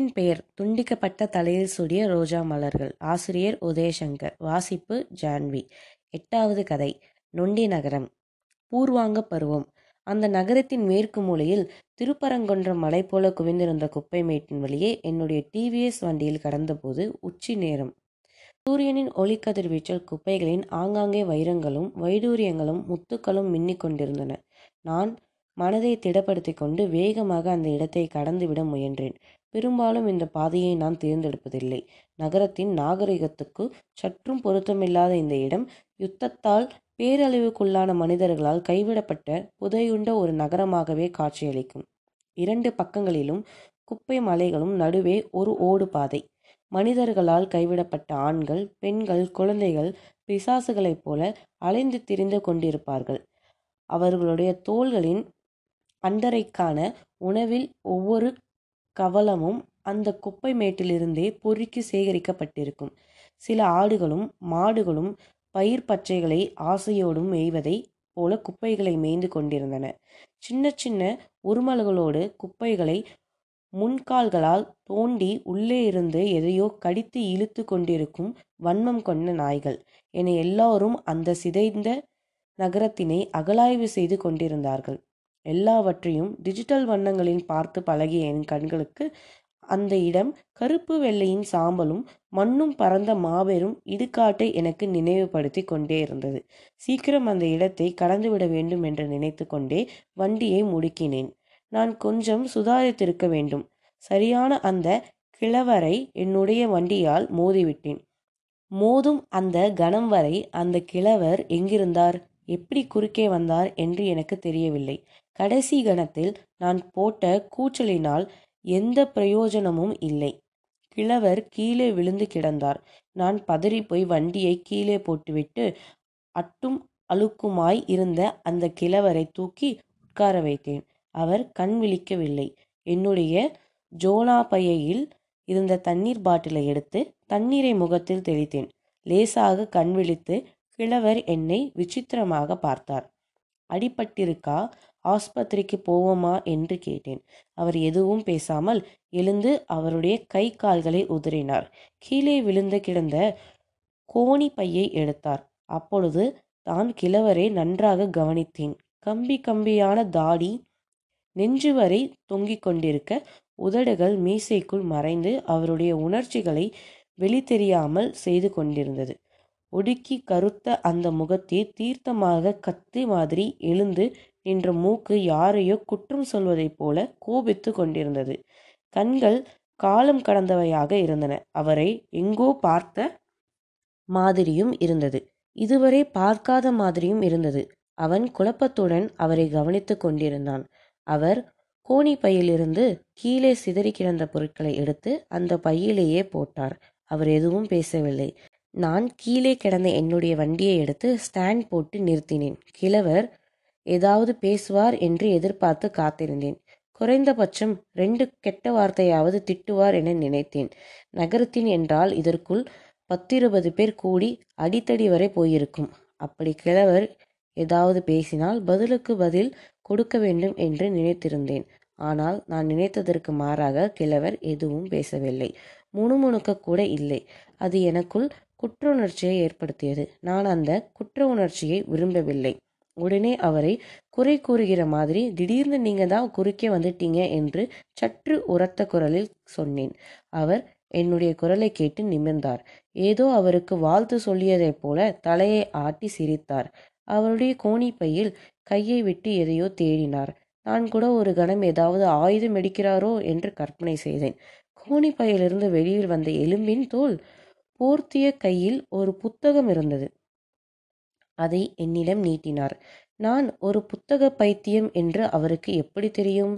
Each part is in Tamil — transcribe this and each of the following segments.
நூலின் பெயர் துண்டிக்கப்பட்ட தலையில் சூடிய ரோஜா மலர்கள். ஆசிரியர் உதயசங்கர். வாசிப்பு ஜான்வி. எட்டாவது கதை. நொண்டி நகரம். பூர்வாங்க பருவம். அந்த நகரத்தின் மேற்கு மூலையில் திருப்பரங்குன்றம் மலை போல குவிந்திருந்த குப்பை மேட்டின் வழியே என்னுடைய டிவிஎஸ் வண்டியில் கடந்தபோது உச்சி நேரம். சூரியனின் ஒளிக்கதிர்வீச்சல் குப்பைகளின் ஆங்காங்கே வைரங்களும் வைடூரியங்களும் முத்துக்களும் மின்னிக் கொண்டிருந்தன. நான் மனதை திடப்படுத்தி கொண்டு வேகமாக அந்த இடத்தை கடந்துவிட முயன்றேன். பெரும்பாலும் இந்த பாதையை நான் தேர்ந்தெடுப்பதில்லை. நகரத்தின் நாகரிகத்துக்கு சற்றும் பொருத்தமில்லாத இந்த இடம் யுத்தத்தால் பேரழிவுக்குள்ளான மனிதர்களால் கைவிடப்பட்ட புதையுண்ட ஒரு நகரமாகவே காட்சியளிக்கும். இரண்டு பக்கங்களிலும் குப்பை மலைகளும் நடுவே ஒரு ஓடு பாதை. மனிதர்களால் கைவிடப்பட்ட ஆண்கள் பெண்கள் குழந்தைகள் பிசாசுகளைப் போல அலைந்து திரிந்து கொண்டிருப்பார்கள். அவர்களுடைய தோள்களின் அண்டரைக்கான உணவில் ஒவ்வொரு கவலமும் அந்த குப்பை மேட்டிலிருந்தே பொறுக்கி சேகரிக்கப்பட்டிருக்கும். சில ஆடுகளும் மாடுகளும் பயிர் பச்சைகளை ஆசையோடும் மேய்வதை போல குப்பைகளை மேய்ந்து கொண்டிருந்தன. சின்ன சின்ன உருமல்களோடு குப்பைகளை முன்கால்களால் தோண்டி உள்ளே இருந்து எதையோ கடித்து இழுத்து கொண்டிருக்கும் வன்மம் கொண்ட நாய்கள் என எல்லாரும் அந்த சிதைந்த நகரத்தினை அகலாய்வு செய்து கொண்டிருந்தார்கள். எல்லாவற்றையும் டிஜிட்டல் வண்ணங்களில் பார்த்து பழகிய என் கண்களுக்கு அந்த இடம் கருப்பு வெள்ளையின் சாம்பலும் மண்ணும் பறந்த மாபெரும் இடுகாட்டை எனக்கு நினைவுபடுத்தி கொண்டே இருந்தது. சீக்கிரம் அந்த இடத்தை கடந்துவிட வேண்டும் என்று நினைத்து கொண்டே வண்டியை முடுக்கினேன். நான் கொஞ்சம் சுதாரித்திருக்க வேண்டும். சரியான அந்த கிழவரை என்னுடைய வண்டியால் மோதிவிட்டேன். மோதும் அந்த கணம் வரை அந்த கிழவர் எங்கிருந்தார்? எப்படி குறுக்கே வந்தார் என்று எனக்கு தெரியவில்லை. கடைசி கணத்தில் நான் போட்ட கூச்சலினால் எந்த பிரயோஜனமும் இல்லை. கிழவர் கீழே விழுந்து கிடந்தார். நான் பதறிப்போய் வண்டியை கீழே போட்டுவிட்டு அட்டும் அழுக்குமாய் இருந்த அந்த கிழவரை தூக்கி உட்கார வைத்தேன். அவர் கண் விழிக்கவில்லை. என்னுடைய ஜோலா பையில் இருந்த தண்ணீர் பாட்டிலை எடுத்து தண்ணீரை முகத்தில் தெளித்தேன். லேசாக கண் விழித்து கிழவர் என்னை விசித்திரமாக பார்த்தார். அடிபட்டிருக்கா? ஆஸ்பத்திரிக்கு போவோமா என்று கேட்டேன். அவர் எதுவும் பேசாமல் எழுந்து அவருடைய கை கால்களை உதறினார். கீழே விழுந்து கிடந்த கோணி பையை எடுத்தார். அப்பொழுது தான் கிழவரை நன்றாக கவனித்தேன். கம்பி கம்பியான தாடி நெஞ்சு வரை தொங்கிக் கொண்டிருக்க உதடுகள் மீசைக்குள் மறைந்து அவருடைய உணர்ச்சிகளை வெளித்தெரியாமல் செய்து கொண்டிருந்தது. ஒடுக்கி கருத்த அந்த முகத்தை தீர்த்தமாக கத்தி மாதிரி எழுந்து நின்ற மூக்கு யாரையோ குற்றம் சொல்வதைப் போல கோபித்து கொண்டிருந்தது. கண்கள் காலம் கடந்தவையாக இருந்தன. அவரை எங்கோ பார்த்த மாதிரியும் இருந்தது. இதுவரை பார்க்காத மாதிரியும் இருந்தது. அவன் குழப்பத்துடன் அவரை கவனித்து கொண்டிருந்தான். அவர் கோணி பையிலிருந்து கீழே சிதறி கிடந்த பொருட்களை எடுத்து அந்த பையிலேயே போட்டார். அவர் எதுவும் பேசவில்லை. நான் கீழே கிடந்த என்னுடைய வண்டியை எடுத்து ஸ்டாண்ட் போட்டு நிறுத்தினேன். கிழவர் ஏதாவது பேசுவார் என்று எதிர்பார்த்து காத்திருந்தேன். குறைந்தபட்சம் ரெண்டு கெட்ட வார்த்தையாவது திட்டுவார் என நினைத்தேன். நகரத்தின் என்றால் இதற்குள் பத்திருபது பேர் கூடி அடித்தடி வரை போயிருக்கும். அப்படி கிழவர் ஏதாவது பேசினால் பதிலுக்கு பதில் கொடுக்க வேண்டும் என்று நினைத்திருந்தேன். ஆனால் நான் நினைத்ததற்கு மாறாக கிழவர் எதுவும் பேசவில்லை. முணுமுணுக்க கூட இல்லை. அது எனக்குள் குற்ற உணர்ச்சியை ஏற்படுத்தியது. நான் அந்த குற்ற உணர்ச்சியை விரும்பவில்லை. உடனே அவரை குறை கூறுகிற மாதிரி திடீர்னு நீங்க தான் குறுக்கே வந்துட்டீங்க என்று சற்று உரத்த குரலில் சொன்னேன். அவர் என்னுடைய குரலை கேட்டு நிமிர்ந்தார். ஏதோ அவருக்கு வாழ்த்து சொல்லியதைப் போல தலையை ஆட்டி சிரித்தார். அவருடைய கோணிப்பையில் கையை விட்டு எதையோ தேடினார். நான் கூட ஒரு கணம் ஏதாவது ஆயுதம் எடுக்கிறாரோ என்று கற்பனை செய்தேன். கோணிப்பையிலிருந்து வெளியில் வந்த எலும்பின் தோல் போர்த்திய கையில் ஒரு புத்தகம் இருந்தது. அதை என்னிடம் நீட்டினார். நான் ஒரு புத்தக பைத்தியம் என்று அவருக்கு எப்படி தெரியும்?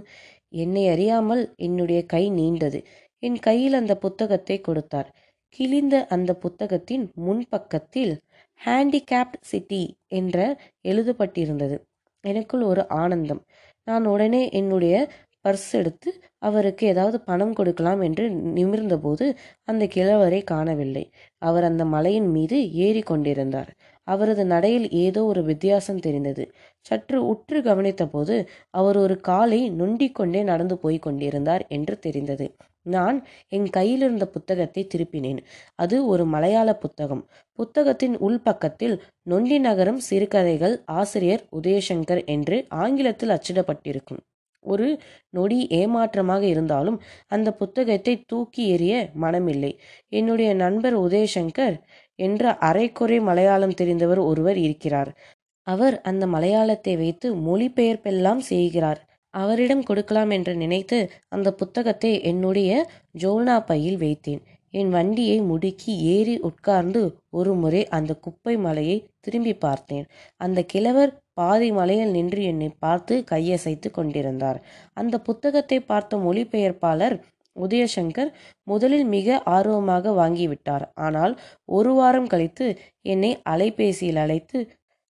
என்னை அறியாமல் என்னுடைய கை நீண்டது. என் கையில் அந்த புத்தகத்தை கொடுத்தார். கிழிந்த அந்த புத்தகத்தின் முன்பக்கத்தில் ஹேண்டிகேப்ட் சிட்டி என்ற எழுதப்பட்டிருந்தது. எனக்குள் ஒரு ஆனந்தம். நான் உடனே என்னுடைய பர்ஸ் எடுத்து அவருக்கு ஏதாவது பணம் கொடுக்கலாம் என்று நிமிர்ந்தபோது அந்த கிழவரை காணவில்லை. அவர் அந்த மலையின் மீது ஏறி கொண்டிருந்தார். அவரது நடையில் ஏதோ ஒரு வித்தியாசம் தெரிந்தது. சற்று உற்று கவனித்தபோது அவர் ஒரு காலை நொண்டிக்கொண்டே நடந்து போய் கொண்டிருந்தார் என்று தெரிந்தது. நான் என் கையிலிருந்த புத்தகத்தை திருப்பினேன். அது ஒரு மலையாள புத்தகம். புத்தகத்தின் உள்பக்கத்தில் நொண்டி நகரம் சிறுகதைகள் ஆசிரியர் உதயசங்கர் என்று ஆங்கிலத்தில் அச்சிடப்பட்டிருக்கும். ஒரு நொடி ஏமாற்றமாக இருந்தாலும் அந்த புத்தகத்தை தூக்கி எறிய மனமில்லை. என்னுடைய நண்பர் உதயசங்கர் என்ற அரைக்குறை மலையாளம் தெரிந்தவர் ஒருவர் இருக்கிறார். அவர் அந்த மலையாளத்தை வைத்து மொழிபெயர்ப்பெல்லாம் செய்கிறார். அவரிடம் கொடுக்கலாம் என்று நினைத்து அந்த புத்தகத்தை என்னுடைய ஜோல்னா பையில் வைத்தேன். என் வண்டியை முடுக்கி ஏறி உட்கார்ந்து ஒரு முறை அந்த குப்பை மலையை திரும்பி பார்த்தேன். அந்த கிழவர் பாதி மலையில் நின்று என்னை பார்த்து கையசைத்து கொண்டிருந்தார். அந்த புத்தகத்தை பார்த்த மொழிபெயர்ப்பாளர் உதயசங்கர் முதலில் மிக ஆர்வமாக வாங்கிவிட்டார். ஆனால் ஒரு வாரம் கழித்து என்னை அலைபேசியில் அழைத்து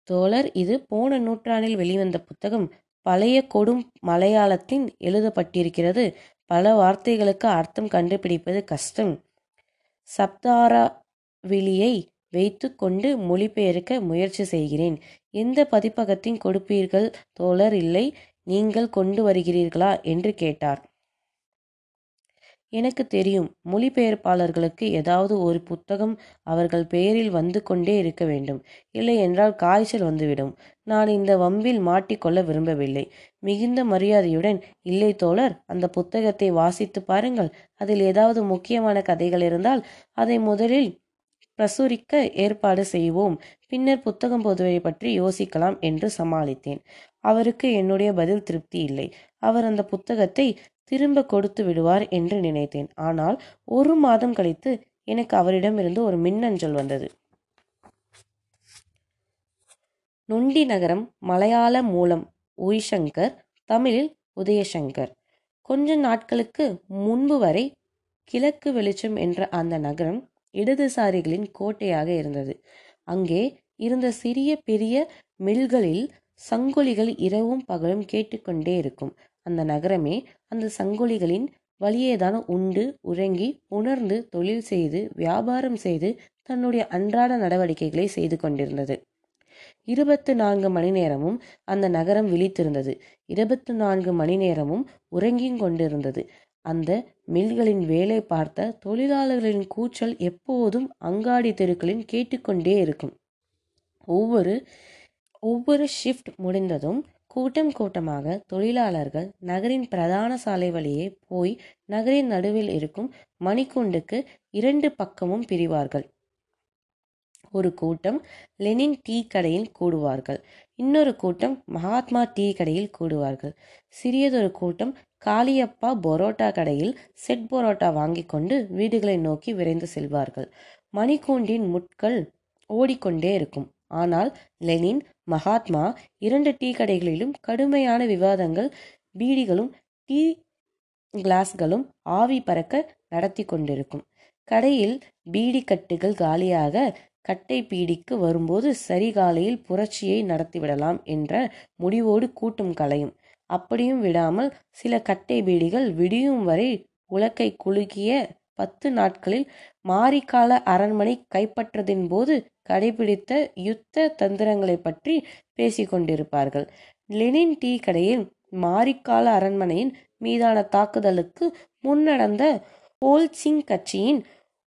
தோழர் இது போன நூற்றாண்டில் வெளிவந்த புத்தகம். பழைய கொடும் மலையாளத்தின் எழுதப்பட்டிருக்கிறது. பல வார்த்தைகளுக்கு அர்த்தம் கண்டுபிடிப்பது கஷ்டம். சப்தாராவிலியை வைத்து கொண்டு மொழிபெயர்க்க முயற்சி செய்கிறேன். எந்த பதிப்பகத்தின் கொடுப்பீர்கள் தோழர்? இல்லை நீங்கள் கொண்டு வருகிறீர்களா? என்று கேட்டார். எனக்கு தெரியும் மொழிபெயர்ப்பாளர்களுக்கு ஏதாவது ஒரு புத்தகம் அவர்கள் பெயரில் வந்து கொண்டே இருக்க வேண்டும். இல்லை என்றால் காய்ச்சல் வந்துவிடும். நான் இந்த வம்பில் மாட்டிக்கொள்ள விரும்பவில்லை. மிகுந்த மரியாதையுடன் இல்லை தோழர் அந்த புத்தகத்தை வாசித்து பாருங்கள். அதில் ஏதாவது முக்கியமான கதைகள் இருந்தால் அதை முதலில் பிரசுரிக்க ஏற்பாடு செய்வோம். பின்னர் புத்தகம் போதுவை பற்றி யோசிக்கலாம் என்று சமாளித்தேன். அவருக்கு என்னுடைய பதில் திருப்தி இல்லை. அவர் அந்த புத்தகத்தை திரும்ப கொடுத்து விடுவார் என்று நினைத்தேன். ஆனால் ஒரு மாதம் கழித்து எனக்கு அவரிடமிருந்து ஒரு மின்னஞ்சல் வந்தது. நொண்டி நகரம் மலையாள மூலம் உய்சங்கர் தமிழில் உதயசங்கர். கொஞ்ச நாட்களுக்கு முன்பு வரை கிழக்கு வெளிச்சம் என்ற அந்த நகரம் இடதுசாரிகளின் கோட்டையாக இருந்தது. அங்கே இருந்த சிறிய பெரிய மில்களில் சங்கொலிகள் இரவும் பகலும் கேட்டுக்கொண்டே இருக்கும். அந்த நகரமே அந்த சங்கொலிகளின் வழியேதான் உண்டு உறங்கி உணர்ந்து தொழில் செய்து வியாபாரம் செய்து தன்னுடைய அன்றாட நடவடிக்கைகளை செய்து கொண்டிருந்தது. இருபத்து நான்கு மணி நேரமும் அந்த நகரம் விழித்திருந்தது. இருபத்து நான்கு மணி நேரமும் உறங்கிக் கொண்டிருந்தது. அந்த மில்களின் வேலை பார்த்த தொழிலாளர்களின் கூச்சல் எப்போதும் அங்காடி தெருக்களில் கேட்டுக்கொண்டே இருக்கும். ஒவ்வொரு ஒவ்வொரு ஷிஃப்ட் முடிந்ததும் கூட்டம் கூட்டமாக தொழிலாளர்கள் நகரின் பிரதான சாலை வழியே போய் நகரின் நடுவில் இருக்கும் மணிக்கூண்டுக்கு இரண்டு பக்கமும் பிரிவார்கள். ஒரு கூட்டம் லெனின் டீ கடையில் கூடுவார்கள். இன்னொரு கூட்டம் மகாத்மா டீ கடையில் கூடுவார்கள். சிறியதொரு கூட்டம் காளியப்பா பரோட்டா கடையில் செட் பரோட்டா வாங்கி கொண்டு வீடுகளை நோக்கி விரைந்து செல்வார்கள். மணிக்கூண்டின் முட்கள் ஓடிக்கொண்டே இருக்கும். ஆனால் லெனின் மகாத்மா இரண்டு டீ கடைகளிலும் கடுமையான விவாதங்கள் பீடிகளும் டீ கிளாஸ்களும் ஆவி பறக்க நடத்தி கொண்டிருக்கும். கடையில் பீடி கட்டுகள் காலியாக கட்டை பீடிக்கு வரும்போது சரிகாலையில் புரட்சியை நடத்திவிடலாம் என்ற முடிவோடு கூட்டம் கலையும். அப்படியும் விடாமல் சில கட்டை பீடிகள் விடியும் வரை உலக்கை குலுக்கிய பத்து நாட்களில் மாரிக்கால அரண்மனை கைப்பற்றதின் போது கடைபிடித்த யுத்த தந்திரங்களை பற்றி பேசிக்கொண்டிருப்பார்கள் லெனின் டீ கடையில் மாரிக்கால அரண்மனையின் மீதான தாக்குதலுக்கு முன்னடந்த போல்சிங் கட்சியின்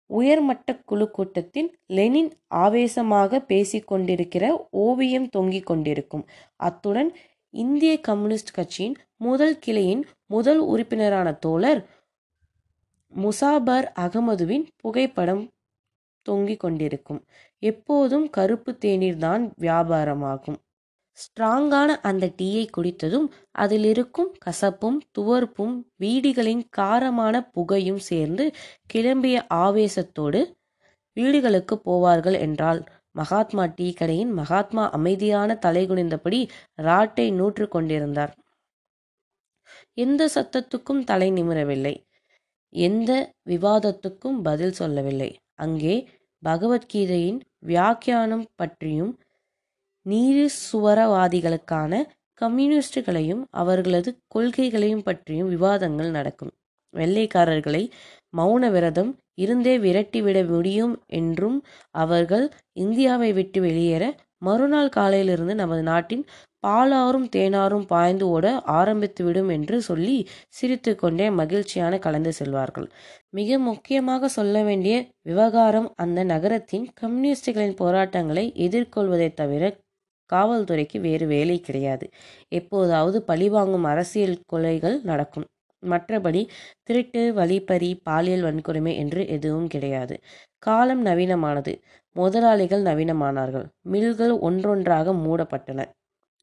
உயர்மட்ட குழு கூட்டத்தில் லெனின் ஆவேசமாக பேசிக்கொண்டிருக்கிற ஓவியம் தொங்கிக் கொண்டிருக்கும். அத்துடன் இந்திய கம்யூனிஸ்ட் கட்சியின் முதல் கிளையின் முதல் உறுப்பினரான தோழர் முசாபர் அகமதுவின் புகைப்படம் தொங்கிக் கொண்டிருக்கும். எப்போதும் கருப்பு தேநீர் தான் வியாபாரமாகும். ஸ்ட்ராங்கான அந்த டீயை குடித்ததும் அதில் இருக்கும் கசப்பும் துவர்ப்பும் வீடுகளின் காரமான புகையும் சேர்ந்து கிளம்பிய ஆவேசத்தோடு வீடுகளுக்கு போவார்கள் என்றால் மகாத்மா டீ கடையின் மகாத்மா அமைதியான தலைகுனிந்தபடி ராட்டை நூற்று கொண்டிருந்தார். எந்த சத்தத்துக்கும் தலை நிமிரவில்லை. எந்த விவாதத்துக்கும் பதில் சொல்லவில்லை. அங்கே பகவத்கீதையின் வியாக்கியானம் பற்றியும் நீரிசுவரவாதிகளுக்கான கம்யூனிஸ்டுகளையும் அவர்களது கொள்கைகளையும் பற்றியும் விவாதங்கள் நடக்கும். வெள்ளைக்காரர்களை மௌன விரதம் இருந்தே விரட்டிவிட முடியும் என்றும் அவர்கள் இந்தியாவை விட்டு வெளியேற மறுநாள் காலையிலிருந்து நமது நாட்டின் பாலாறும் தேனாரும் பாய்ந்து ஓட ஆரம்பித்துவிடும் என்று சொல்லி சிரித்துக்கொண்டே மகிழ்ச்சியான கலந்து செல்வார்கள். மிக முக்கியமாக சொல்ல வேண்டிய விவகாரம் அந்த நகரத்தின் கம்யூனிஸ்டுகளின் போராட்டங்களை எதிர்கொள்வதை தவிர காவல்துறைக்கு வேறு வேலை கிடையாது. எப்போதாவது பழிவாங்கும் அரசியல் கொலைகள் நடக்கும். மற்றபடி திருட்டு வழிப்பறி பாலியல் வன்கொடுமை என்று எதுவும் கிடையாது. காலம் நவீனமானது. முதலாளிகள் நவீனமானார்கள். மில்கள் ஒன்றொன்றாக மூடப்பட்டன.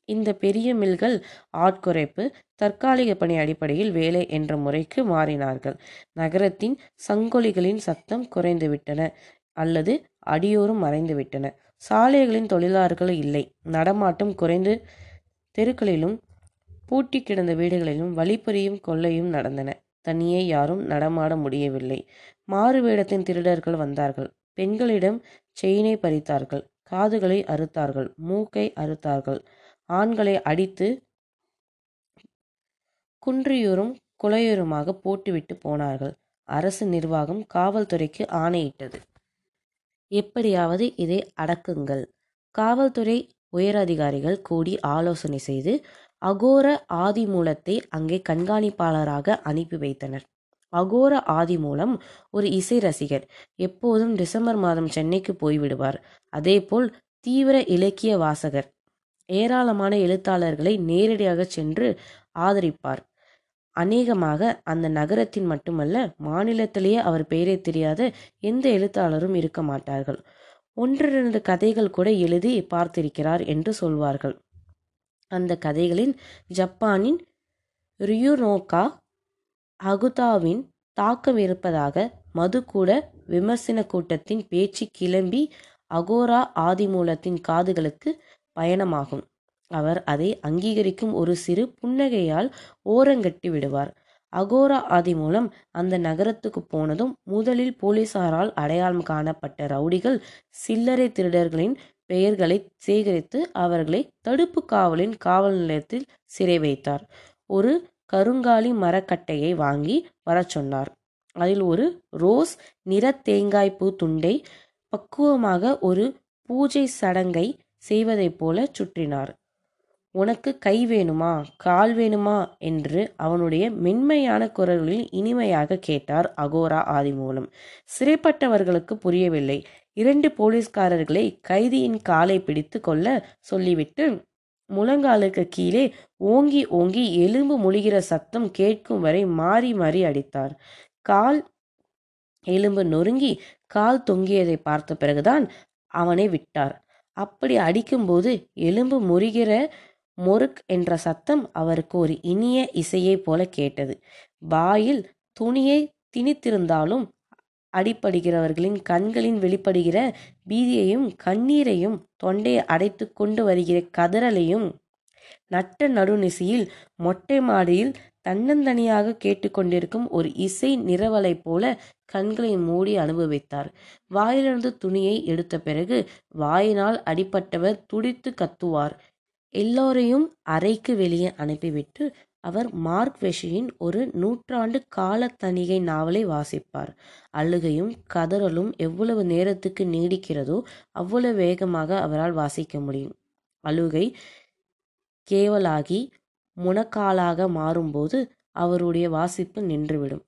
இந்த பெரிய மில்கள் ஆட்குறைப்பு தற்காலிக பணி அடிப்படையில் வேலை என்ற முறைக்கு மாறினார்கள். நகரத்தின் சங்கொலிகளின் சத்தம் குறைந்துவிட்டன அல்லது அடியோரும் மறைந்துவிட்டன. சாலைகளின் தொழிலாளர்கள் இல்லை. நடமாட்டம் குறைந்து தெருக்களிலும் பூட்டி கிடந்த வீடுகளிலும் வழிப்பறியும் கொள்ளையும் நடந்தன. தனியே யாரும் நடமாட முடியவில்லை. மாறு வேடத்தின் திருடர்கள் வந்தார்கள். பெண்களிடம் செயினை பறித்தார்கள். காதுகளை அறுத்தார்கள். மூக்கை அறுத்தார்கள். ஆண்களை அடித்து குன்றியூரும் குலையூருமாக போட்டுவிட்டு போனார்கள். அரசு நிர்வாகம் காவல்துறைக்கு ஆணையிட்டது. எப்படியாவது இதை அடக்குங்கள். காவல்துறை உயரதிகாரிகள் கூடி ஆலோசனை செய்து அகோர ஆதிமூலத்தை அங்கே கண்காணிப்பாளராக அனுப்பி வைத்தனர். அகோர ஆதிமூலம் ஒரு இசை ரசிகர் எப்போதும் டிசம்பர் மாதம் சென்னைக்கு போய்விடுவார் அதேபோல் தீவிர இலக்கிய வாசகர் ஏராளமான எழுத்தாளர்களை நேரடியாக சென்று ஆதரிப்பார். அநேகமாக அந்த நகரத்தின் மட்டுமல்ல மாநிலத்திலேயே அவர் பெயரை தெரியாத எந்த எழுத்தாளரும் இருக்க மாட்டார்கள். ஒன்றிரண்டு கதைகள் கூட எழுதி பார்த்திருக்கிறார் என்று சொல்வார்கள். அந்த கதைகளின் ஜப்பானின் ரியுனோகா அகுதாவின் தாக்கம் இருப்பதாக மதுக்கூட விமர்சன கூட்டத்தின் பேச்சு கிளம்பி அகோரா ஆதிமூலத்தின் காதுகளுக்கு பயணமாகும். அவர் அதை அங்கீகரிக்கும் ஒரு சிறு புன்னகையால் ஓரங்கட்டி விடுவார். அகோரா ஆதி மூலம் அந்த நகரத்துக்கு போனதும் முதலில் போலீசாரால் அடையாளம் காணப்பட்ட ரவுடிகள் சில்லறை திருடர்களின் பெயர்களை சேகரித்து அவர்களை தடுப்பு காவலின் காவல் நிலையத்தில் சிறை வைத்தார். ஒரு கருங்காலி மரக்கட்டையை வாங்கி வரச் சொன்னார். அதில் ஒரு ரோஸ் நிற தேங்காய் பூ துண்டை பக்குவமாக ஒரு பூஜை சடங்கை செய்வதைப் போல சுற்றினார். உனக்கு கை வேணுமா கால் வேணுமா என்று அவனுடைய மென்மையான குரல்களில் இனிமையாக கேட்டார் அகோரா ஆதிமூலம். சிறைப்பட்டவர்களுக்கு புரியவில்லை. இரண்டு போலீஸ்காரர்களை கைதியின் காலை பிடித்து கொள்ள சொல்லிவிட்டு முழங்காலுக்கு கீழே ஓங்கி ஓங்கி எலும்பு முழுகிற சத்தம் கேட்கும் வரை மாறி மாறி அடித்தார். கால் எலும்பு நொறுங்கி கால் தொங்கியதை பார்த்த பிறகுதான் அவனை விட்டார். அப்படி அடிக்கும்போது எலும்பு முறிகிற மொருக் என்ற சத்தம் அவருக்கு ஒரு இனிய இசையைப் போல கேட்டது. வாயில் துணியை திணித்திருந்தாலும் அடிப்படுகிறவர்களின் கண்களின் வெளிப்படுகிற பீதியையும் கண்ணீரையும் தொண்டையை அடைத்து கொண்டு வருகிற கதறலையும் நட்ட நடுநிசையில் மொட்டை மாடியில் தன்னந்தனியாக கேட்டுக்கொண்டிருக்கும் ஒரு இசை நிறவலை போல கண்களை மூடி அனுபவித்தார். வாயிலிருந்து துணியை எடுத்த பிறகு வாயினால் அடிப்பட்டவர் துடித்து கத்துவார். எல்லோரையும் அறைக்கு வெளியே அனுப்பிவிட்டு அவர் மார்க் வெஷியின் ஒரு நூற்றாண்டு கால தணிகை நாவலை வாசிப்பார். அழுகையும் கதறலும் எவ்வளவு நேரத்துக்கு நீடிக்கிறதோ அவ்வளவு வேகமாக அவரால் வாசிக்க முடியும். அழுகை கேவலாகி முனக்காலாக மாறும்போது அவருடைய வாசிப்பு நின்றுவிடும்.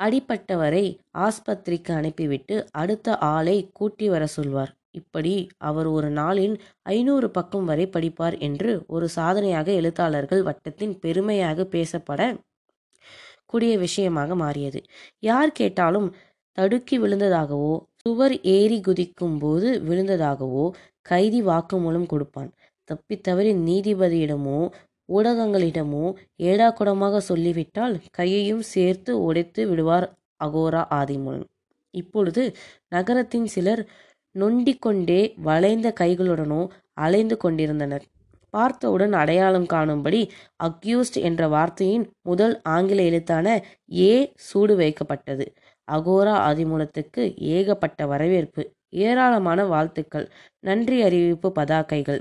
அடிப்பட்டவரை ஆஸ்பத்திரிக்கு அனுப்பிவிட்டு அடுத்த ஆளை கூட்டி வர சொல்வார். இப்படி அவர் ஒரு நாளின் ஐநூறு பக்கம் வரை படிப்பார் என்று ஒரு சாதனையாக எழுத்தாளர்கள் வட்டத்தின் பெருமையாக பேசப்பட கூடிய விஷயமாக மாறியது. யார் கேட்டாலும் தடுக்கி விழுந்ததாகவோ சுவர் ஏறி குதிக்கும் போது விழுந்ததாகவோ கைதி வாக்குமூலம் கொடுப்பான். தப்பித்தவறி நீதிபதியிடமோ ஊடகங்களிடமோ ஏடாக்குடமாக சொல்லிவிட்டால் கையையும் சேர்த்து உடைத்து விடுவார் அகோரா ஆதிமூலன். இப்பொழுது நகரத்தின் சிலர் நொண்டிக்கொண்டே வளைந்த கைகளுடனோ அலைந்து கொண்டிருந்தனர். பார்த்தவுடன் அடையாளம் காணும்படி அக்யூஸ்ட் என்ற வார்த்தையின் முதல் ஆங்கில எழுத்தான ஏ சூடு வைக்கப்பட்டது. அகோரா அதிமூலத்துக்கு ஏகப்பட்ட வரவேற்பு ஏராளமான வாழ்த்துக்கள் நன்றி அறிவிப்பு பதாகைகள்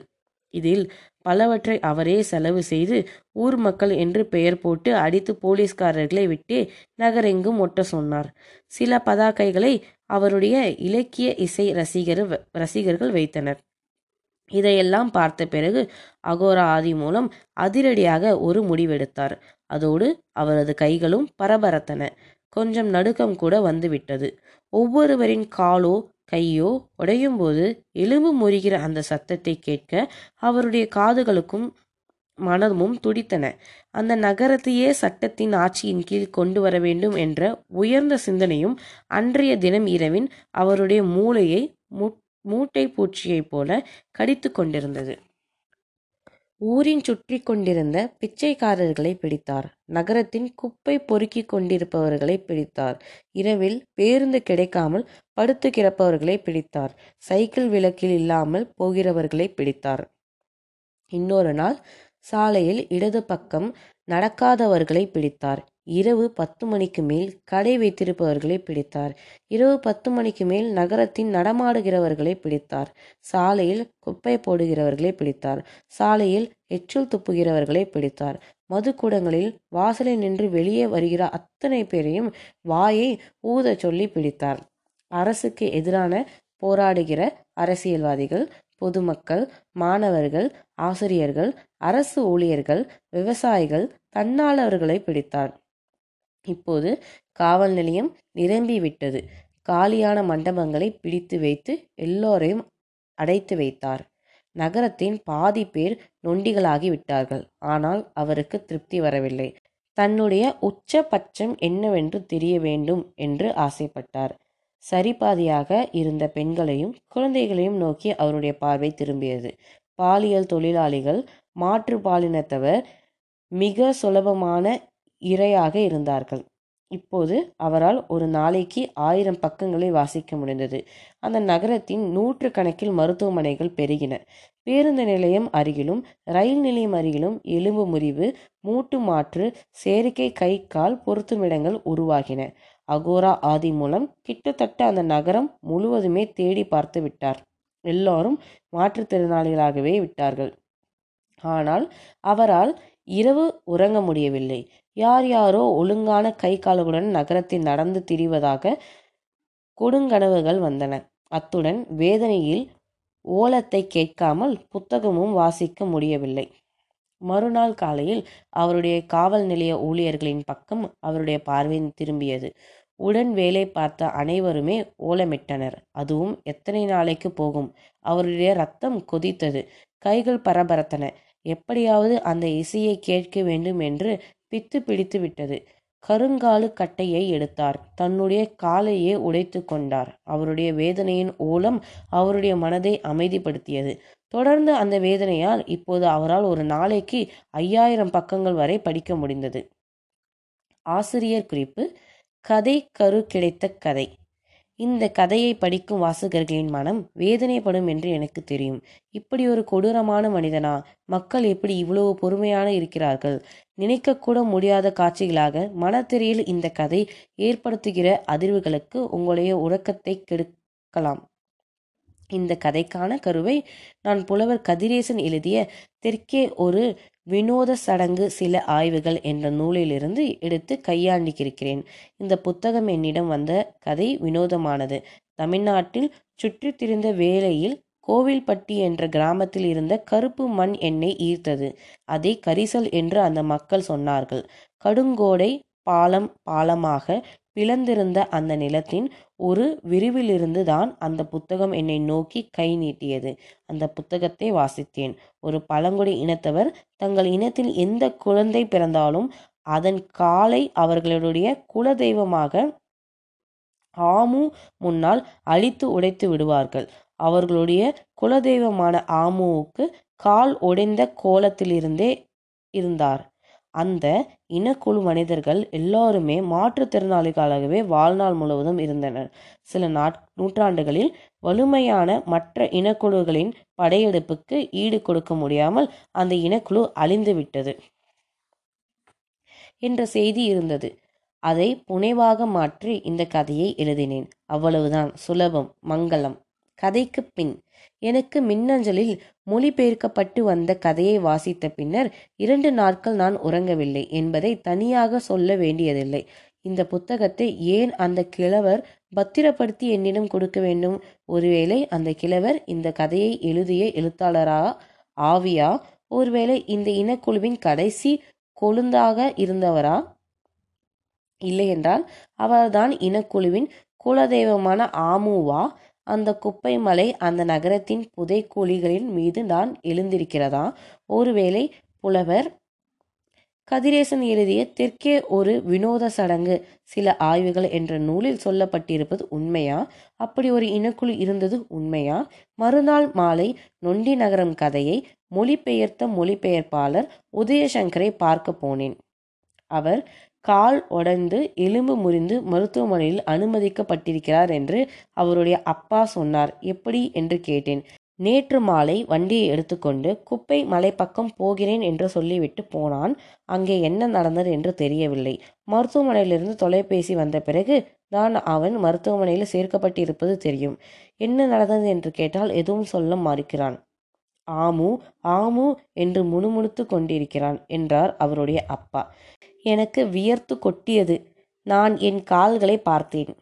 இதில் பலவற்றை அவரே செலவு செய்து ஊர் மக்கள் என்று பெயர் போட்டு அடித்து போலீஸ்காரர்களை விட்டு நகரெங்கும் ஒட்ட சொன்னார். சில பதாகைகளை அவருடைய இலக்கிய இசை ரசிகர் ரசிகர்கள் வைத்தனர். இதையெல்லாம் பார்த்த பிறகு அகோரா ஆதி மூலம் அதிரடியாக ஒரு முடிவெடுத்தார். அதோடு அவரது கைகளும் பரபரத்தன. கொஞ்சம் நடுக்கம் கூட வந்துவிட்டது. ஒவ்வொருவரின் காலோ கையோ உடையும் போது எலும்பு முறிகிற அந்த சத்தத்தை கேட்க அவருடைய காதுகளுக்கும் மனமும் துடித்தன. அந்த நகரத்தையே சட்டத்தின் ஆட்சியின் கீழ் கொண்டு வர வேண்டும் என்ற உயர்ந்த சிந்தனையும் அன்றைய தினம் இரவின் அவருடைய மூளையை மூட்டை பூச்சியைப் போல கடித்து கொண்டிருந்தது. ஊரின் சுற்றி கொண்டிருந்த பிச்சைக்காரர்களை பிடித்தார். நகரத்தின் குப்பை பொறுக்கி கொண்டிருப்பவர்களை பிடித்தார். இரவில் பேருந்து கிடைக்காமல் படுத்து கிடப்பவர்களை பிடித்தார். சைக்கிள் விளக்கில் இல்லாமல் போகிறவர்களை பிடித்தார். இன்னொரு நாள் சாலையில் இடது பக்கம் நடக்காதவர்களை பிடித்தார். இரவு பத்து மணிக்கு மேல் கடை வைத்திருப்பவர்களை பிடித்தார். இரவு பத்து மணிக்கு மேல் நகரத்தின் நடமாடுகிறவர்களை பிடித்தார். சாலையில் குப்பை போடுகிறவர்களை பிடித்தார். சாலையில் எச்சில் துப்புகிறவர்களை பிடித்தார். மதுக்கூடங்களில் வாசலில் நின்று வெளியே வருகிற அத்தனை பேரையும் வாயை ஊத சொல்லி பிடித்தார். அரசுக்கு எதிரான போராடுகிற அரசியல்வாதிகள் பொதுமக்கள் மாணவர்கள் ஆசிரியர்கள் அரசு ஊழியர்கள் விவசாயிகள் தன்னாளர்களை பிடித்தார். இப்போது காவல் நிலையம் நிரம்பி விட்டது காலியான மண்டபங்களை பிடித்து வைத்து எல்லோரையும் அடைத்து வைத்தார். நகரத்தின் பாதி பேர் நொண்டிகளாகி விட்டார்கள். ஆனால் அவருக்கு திருப்தி வரவில்லை. தன்னுடைய உச்சபட்சம் என்னவென்று தெரிய வேண்டும் என்று ஆசைப்பட்டார். சரிபாதியாக இருந்த பெண்களையும் குழந்தைகளையும் நோக்கி அவருடைய பார்வை திரும்பியது. பாலியல் தொழிலாளிகள் மாற்று பாலினத்தவர் மிக சுலபமான இரையாக இருந்தார்கள். இப்போது அவரால் ஒரு நாளைக்கு ஆயிரம் பக்கங்களை வாசிக்க முடிந்தது. அந்த நகரத்தின் நூற்று கணக்கில் மருத்துவமனைகள் பெருகின. பேருந்து நிலையம் அருகிலும் ரயில் நிலையம் அருகிலும் எலும்பு முறிவு மூட்டு மாற்று செயற்கை கை கால் பொருத்துமிடங்கள் உருவாகின. அகோரா ஆதி மூலம் கிட்டத்தட்ட அந்த நகரம் முழுவதுமே தேடி பார்த்து விட்டார். எல்லாரும் மாற்றுத்திறனாளிகளாகவே விட்டார்கள். ஆனால் அவரால் இரவு உறங்க முடியவில்லை. யார் யாரோ ஒழுங்கான கை கால்களுடன் நகரத்தில் நடந்து திரிவதாக கொடுங்கனவுகள் வந்தன. அத்துடன் வேதனையில் ஓலத்தை கேட்காமல் புத்தகமும் வாசிக்க முடியவில்லை. மறுநாள் காலையில் அவருடைய காவல் நிலைய ஊழியர்களின் பக்கம் அவருடைய பார்வை திரும்பியது. உடன் வேலை பார்த்த அனைவருமே ஓலமிட்டனர். அதுவும் எத்தனை நாளைக்கு போகும்? அவருடைய ரத்தம் கொதித்தது. கைகள் பரபரத்தன. எப்படியாவது அந்த இசையை கேட்க வேண்டும் என்று பித்து பிடித்து விட்டது. கருங்காலு கட்டையை எடுத்தார். தன்னுடைய காலையே உடைத்து கொண்டார். அவருடைய வேதனையின் ஓலம் அவருடைய மனதை அமைதிப்படுத்தியது. தொடர்ந்து அந்த வேதனையால் இப்போது அவரால் ஒரு நாளைக்கு ஐயாயிரம் பக்கங்கள் வரை படிக்க முடிந்தது. ஆசிரியர் குறிப்பு. கதை கரு கிடைத்த கதை. இந்த கதையை படிக்கும் வாசகர்களின் மனம் வேதனைப்படும் என்று எனக்கு தெரியும். இப்படி ஒரு கொடூரமான மனிதனா? மக்கள் எப்படி இவ்வளவு பொறுமையான இருக்கிறார்கள்? நினைக்கக்கூட முடியாத காட்சிகளாக மனத்திரையில் இந்த கதை ஏற்படுத்துகிற அதிர்வுகளுக்கு உங்களுடைய உறக்கத்தை கெடுக்கலாம். இந்த கதைக்கான கருவை நான் புலவர் கதிரேசன் எழுதிய தெற்கே ஒரு வினோத சடங்கு சில ஆய்வுகள் என்ற நூலிலிருந்து எடுத்து கையாண்டிருக்கிறேன். இந்த புத்தகம் என்னிடம் வந்த கதை வினோதமானது. தமிழ்நாட்டில் சுற்றித் திரிந்த வேளையில் கோவில்பட்டி என்ற கிராமத்தில் இருந்த கருப்பு மண் எண்ணெய் ஈர்த்தது. அதை கரிசல் என்று அந்த மக்கள் சொன்னார்கள். கடுங்கோடை பாலம் பாலமாக பிளந்திருந்த அந்த நிலத்தின் ஒரு விரிவிலிருந்து தான் அந்த புத்தகம் என்னை நோக்கி கை நீட்டியது. அந்த புத்தகத்தை வாசித்தேன். ஒரு பழங்குடி இனத்தவர் தங்கள் இனத்தில் எந்த குழந்தை பிறந்தாலும் அதன் காலை அவர்களுடைய குலதெய்வமாக ஆமு முன்னால் அழித்து உடைத்து விடுவார்கள். அவர்களுடைய குலதெய்வமான ஆமுவுக்கு கால் உடைந்த கோலத்திலிருந்தே இருந்தார். அந்த இனக்குழு மனிதர்கள் எல்லோருமே மாற்றுத்திறனாளிகளாகவே வாழ்நாள் முழுவதும் இருந்தனர். சில நாட் நூற்றாண்டுகளில் வலிமையான மற்ற இனக்குழுக்களின் படையெடுப்புக்கு ஈடு கொடுக்க முடியாமல் அந்த இனக்குழு அழிந்து விட்டது என்ற செய்தி இருந்தது. அதை புனைவாக மாற்றி இந்த கதையை எழுதினேன். அவ்வளவுதான். சுலபம். மங்களம். கதைக்கு பின். எனக்கு மின்னஞ்சலில் மொழிபெயர்க்கப்பட்டு வந்த கதையை வாசித்த பின்னர் இரண்டு நாட்கள் நான் உறங்கவில்லை என்பதை தனியாக சொல்ல வேண்டியதில்லை. இந்த புத்தகத்தை ஏன் அந்த கிழவர் பத்திரப்படுத்தி என்னிடம் கொடுக்க வேண்டும்? ஒருவேளை அந்த கிழவர் இந்த கதையை எழுதிய எழுத்தாளரா? ஆவியா? ஒருவேளை இந்த இனக்குழுவின் கடைசி கொழுந்தாக இருந்தவரா? இல்லையென்றால் அவர்தான் இனக்குழுவின் குலதெய்வமான ஆமுவா? அந்த குப்பை மலை அந்த நகரத்தின் புதை கூலிகளின் மீது நான் எழுந்திருக்கிறதா? ஒருவேளை புலவர் கதிரேசன் எழுதிய தெற்கே ஒரு வினோத சடங்கு சில ஆய்வுகள் என்ற நூலில் சொல்லப்பட்டிருப்பது உண்மையா? அப்படி ஒரு இனக்குழு இருந்தது உண்மையா? மறுநாள் மாலை நொண்டி நகரம் கதையை மொழிபெயர்த்த மொழிபெயர்ப்பாளர் உதயசங்கரை பார்க்க போனேன். அவர் கால் உடைந்து எலும்பு முறிந்து மருத்துவமனையில் அனுமதிக்கப்பட்டிருக்கிறார் என்று அவருடைய அப்பா சொன்னார். எப்படி? என்று கேட்டேன். நேற்று மாலை வண்டியை எடுத்துக்கொண்டு குப்பை மலைப்பக்கம் போகிறேன் என்று சொல்லிவிட்டு போனான். அங்கே என்ன நடந்தது? என்று தெரியவில்லை. மருத்துவமனையிலிருந்து தொலைபேசி வந்த பிறகு தான் அவன் மருத்துவமனையில் சேர்க்கப்பட்டிருப்பது தெரியும். என்ன நடந்தது? என்று கேட்டால் எதுவும் சொல்ல மறுக்கிறான். ஆமு ஆமு என்று முணுமுணுத்து கொண்டிருக்கிறான் என்றார் அவருடைய அப்பா. எனக்கு வியர்த்து கொட்டியது. நான் என் கால்களை பார்த்தேன்.